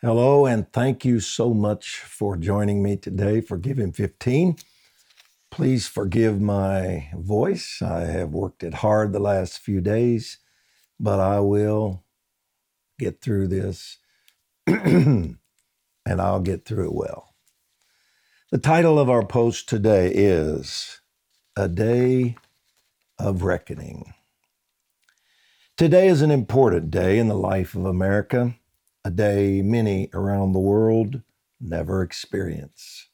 Hello, and thank you so much for joining me today for Give Him 15. Please forgive my voice. I have worked it hard the last few days, but I will get through this and I'll get through it well. The title of our post today is A Day of Reckoning. Today is an important day in the life of America a day many around the world never experience.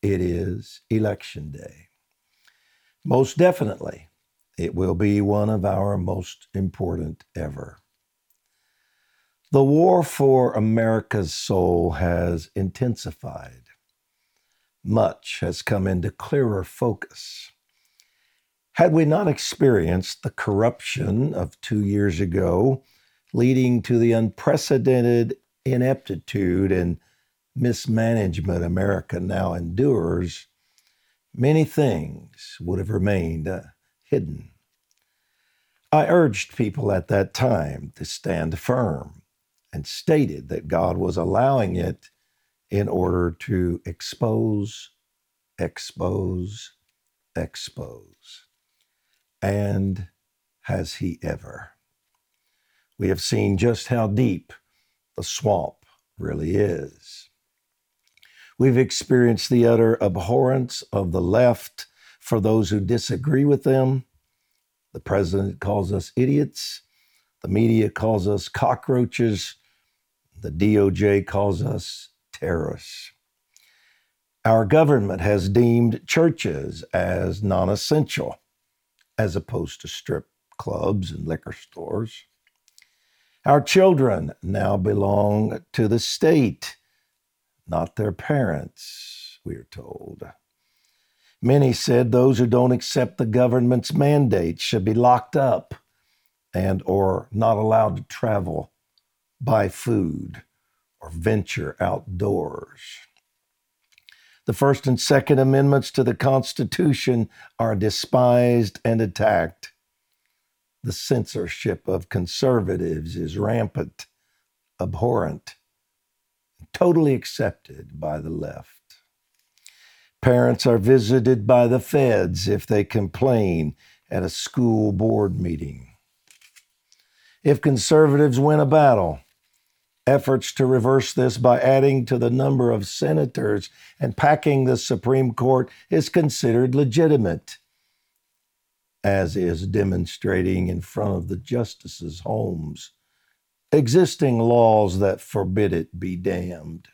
It is Election Day. Most definitely, it will be one of our most important ever. The war for America's soul has intensified. Much has come into clearer focus. Had we not experienced the corruption of two years ago, leading to the unprecedented ineptitude and mismanagement America now endures, many things would have remained uh, hidden. I urged people at that time to stand firm and stated that God was allowing it in order to expose, expose, expose. And has He ever? We have seen just how deep the swamp really is. We've experienced the utter abhorrence of the left for those who disagree with them. The president calls us idiots. The media calls us cockroaches. The DOJ calls us terrorists. Our government has deemed churches as non essential, as opposed to strip clubs and liquor stores. Our children now belong to the state, not their parents, we are told. Many said those who don't accept the government's mandate should be locked up and or not allowed to travel, buy food, or venture outdoors. The First and Second Amendments to the Constitution are despised and attacked the censorship of conservatives is rampant, abhorrent, totally accepted by the left. Parents are visited by the feds if they complain at a school board meeting. If conservatives win a battle, efforts to reverse this by adding to the number of senators and packing the Supreme Court is considered legitimate as is demonstrating in front of the justices' homes. Existing laws that forbid it be damned.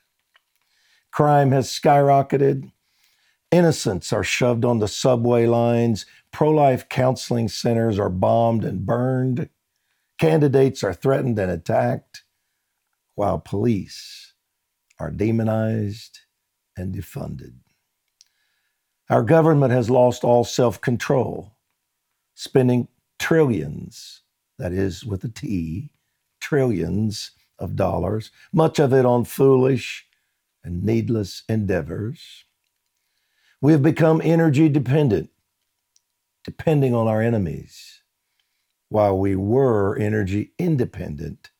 Crime has skyrocketed. Innocents are shoved onto subway lines. Pro life counseling centers are bombed and burned. Candidates are threatened and attacked, while police are demonized and defunded. Our government has lost all self control spending trillions, that is with a T, trillions of dollars, much of it on foolish and needless endeavors. We have become energy dependent, depending on our enemies, while we were energy independent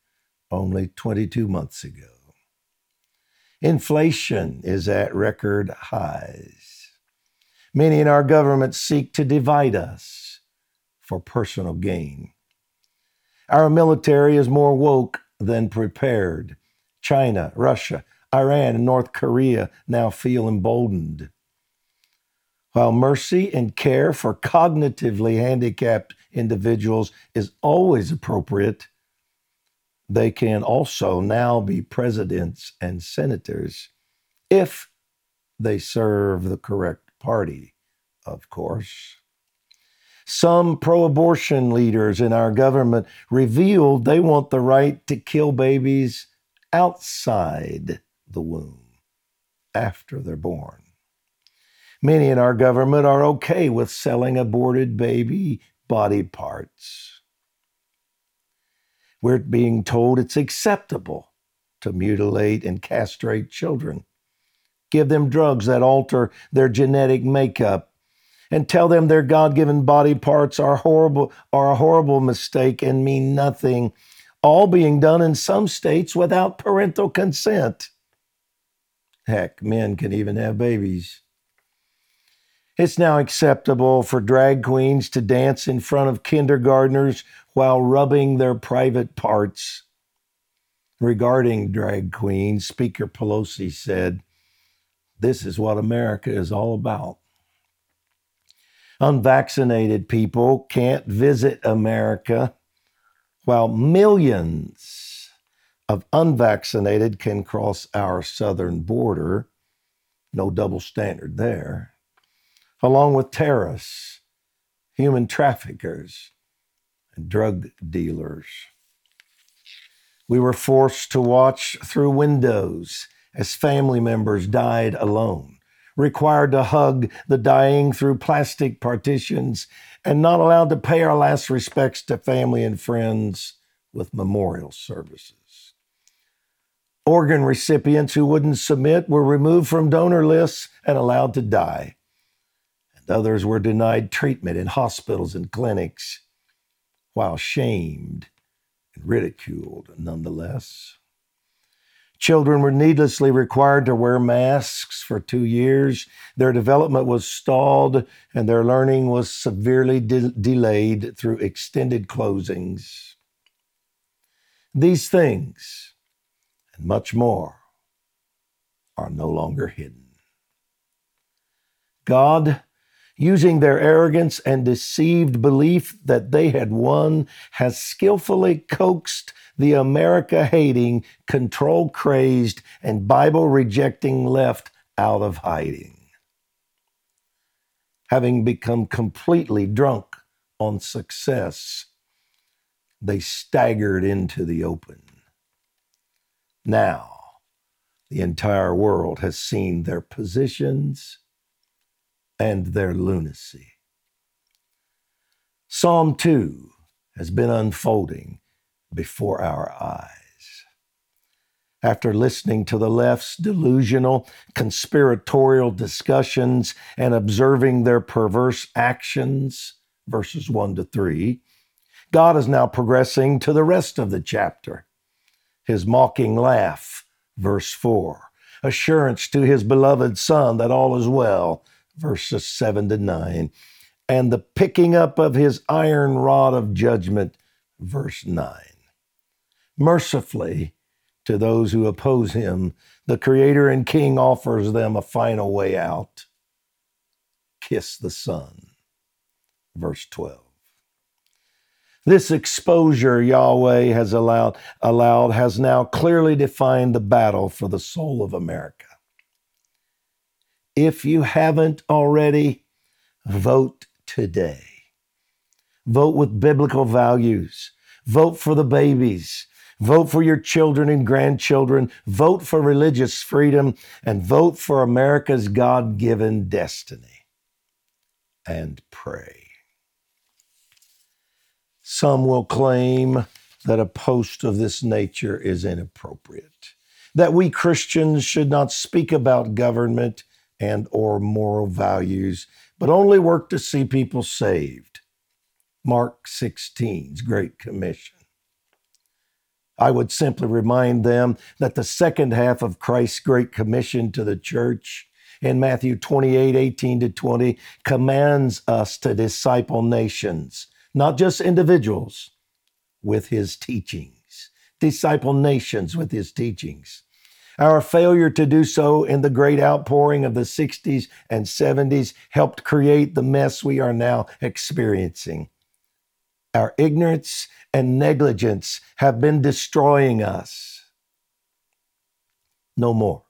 only 22 months ago. Inflation is at record highs. Many in our government seek to divide us for personal gain. Our military is more woke than prepared. China, Russia, Iran, and North Korea now feel emboldened. While mercy and care for cognitively handicapped individuals is always appropriate, they can also now be presidents and senators if they serve the correct party, of course. Some pro abortion leaders in our government revealed they want the right to kill babies outside the womb after they're born. Many in our government are okay with selling aborted baby body parts. We're being told it's acceptable to mutilate and castrate children, give them drugs that alter their genetic makeup and tell them their God-given body parts are horrible are a horrible mistake and mean nothing. all being done in some states without parental consent. Heck, men can even have babies. It's now acceptable for drag queens to dance in front of kindergartners while rubbing their private parts. Regarding drag queens, Speaker Pelosi said, This is what America is all about. Unvaccinated people can't visit America, while millions of unvaccinated can cross our southern border. No double standard there along with terrorists, human traffickers, and drug dealers. We were forced to watch through windows as family members died alone, required to hug the dying through plastic partitions, and not allowed to pay our last respects to family and friends with memorial services. Organ recipients who wouldn't submit were removed from donor lists and allowed to die and others were denied treatment in hospitals and clinics while shamed and ridiculed nonetheless. Children were needlessly required to wear masks for two years. Their development was stalled and their learning was severely de- delayed through extended closings. These things and much more are no longer hidden. God using their arrogance and deceived belief that they had won, has skillfully coaxed the America hating, control crazed, and Bible rejecting left out of hiding. Having become completely drunk on success, they staggered into the open. Now, the entire world has seen their positions and their lunacy. Psalm 2 has been unfolding before our eyes. After listening to the left's delusional, conspiratorial discussions and observing their perverse actions, verses 1 to 3, God is now progressing to the rest of the chapter. His mocking laugh, verse 4, assurance to his beloved Son that all is well, verses 7 to 9, and the picking up of his iron rod of judgment, verse 9. Mercifully, to those who oppose him, the Creator and King offers them a final way out. Kiss the Son, verse 12. This exposure Yahweh has allowed, allowed has now clearly defined the battle for the soul of America. If you haven't already, vote today. Vote with biblical values. Vote for the babies. Vote for your children and grandchildren. Vote for religious freedom and vote for America's God given destiny. And pray. Some will claim that a post of this nature is inappropriate, that we Christians should not speak about government and or moral values, but only work to see people saved. Mark 16's Great Commission. I would simply remind them that the second half of Christ's Great Commission to the church in Matthew 28 18 to 20 commands us to disciple nations, not just individuals, with his teachings. Disciple nations with his teachings. Our failure to do so in the great outpouring of the 60s and 70s helped create the mess we are now experiencing. Our ignorance and negligence have been destroying us. No more.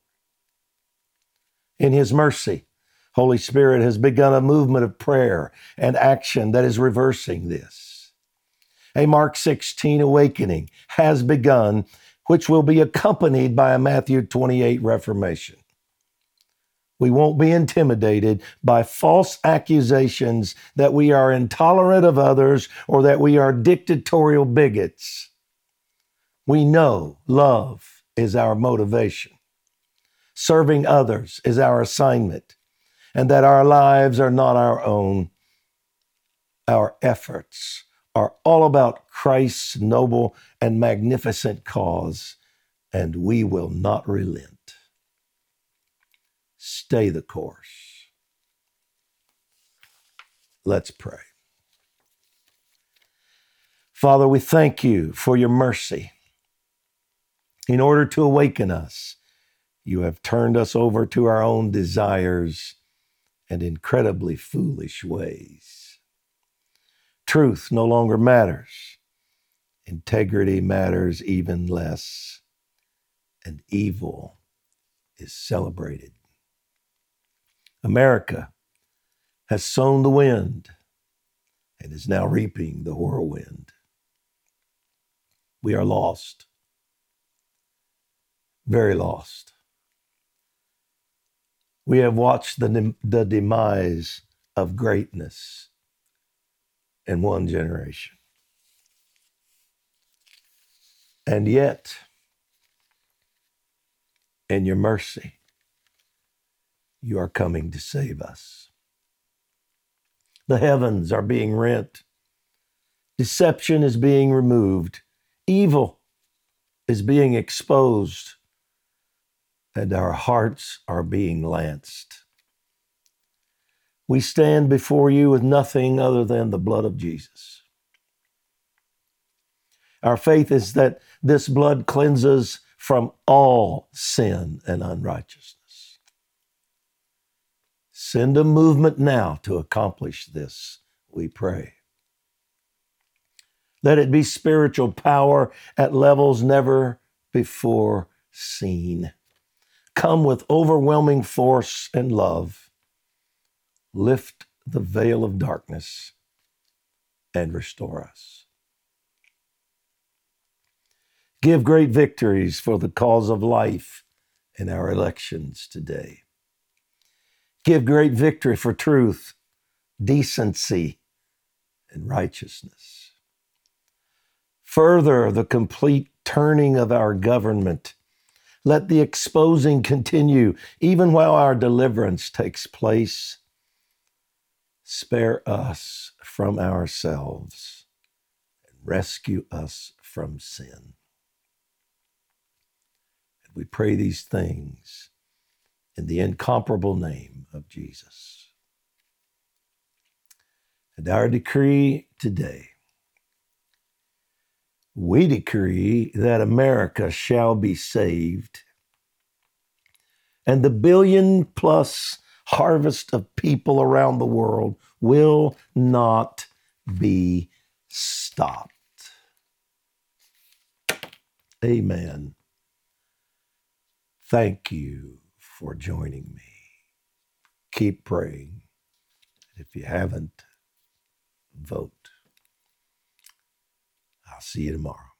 In His mercy, Holy Spirit has begun a movement of prayer and action that is reversing this. A Mark 16 awakening has begun which will be accompanied by a Matthew 28 reformation. We won't be intimidated by false accusations that we are intolerant of others or that we are dictatorial bigots. We know love is our motivation, serving others is our assignment, and that our lives are not our own. Our efforts are all about Christ's noble and magnificent cause, and we will not relent. Stay the course. Let's pray. Father, we thank you for your mercy. In order to awaken us, you have turned us over to our own desires and incredibly foolish ways. Truth no longer matters. Integrity matters even less. And evil is celebrated. America has sown the wind and is now reaping the whirlwind. We are lost, very lost. We have watched the, the demise of greatness in one generation. And yet, in your mercy, you are coming to save us. The heavens are being rent, deception is being removed, evil is being exposed and our hearts are being lanced. We stand before you with nothing other than the blood of Jesus. Our faith is that this blood cleanses from all sin and unrighteousness. Send a movement now to accomplish this, we pray. Let it be spiritual power at levels never before seen come with overwhelming force and love, lift the veil of darkness, and restore us. Give great victories for the cause of life in our elections today. Give great victory for truth, decency, and righteousness. Further, the complete turning of our government let the exposing continue, even while our deliverance takes place. Spare us from ourselves and rescue us from sin. We pray these things in the incomparable name of Jesus. And our decree today we decree that America shall be saved, and the billion plus harvest of people around the world will not be stopped. Amen. Thank you for joining me. Keep praying. If you haven't, vote. I'll see you tomorrow.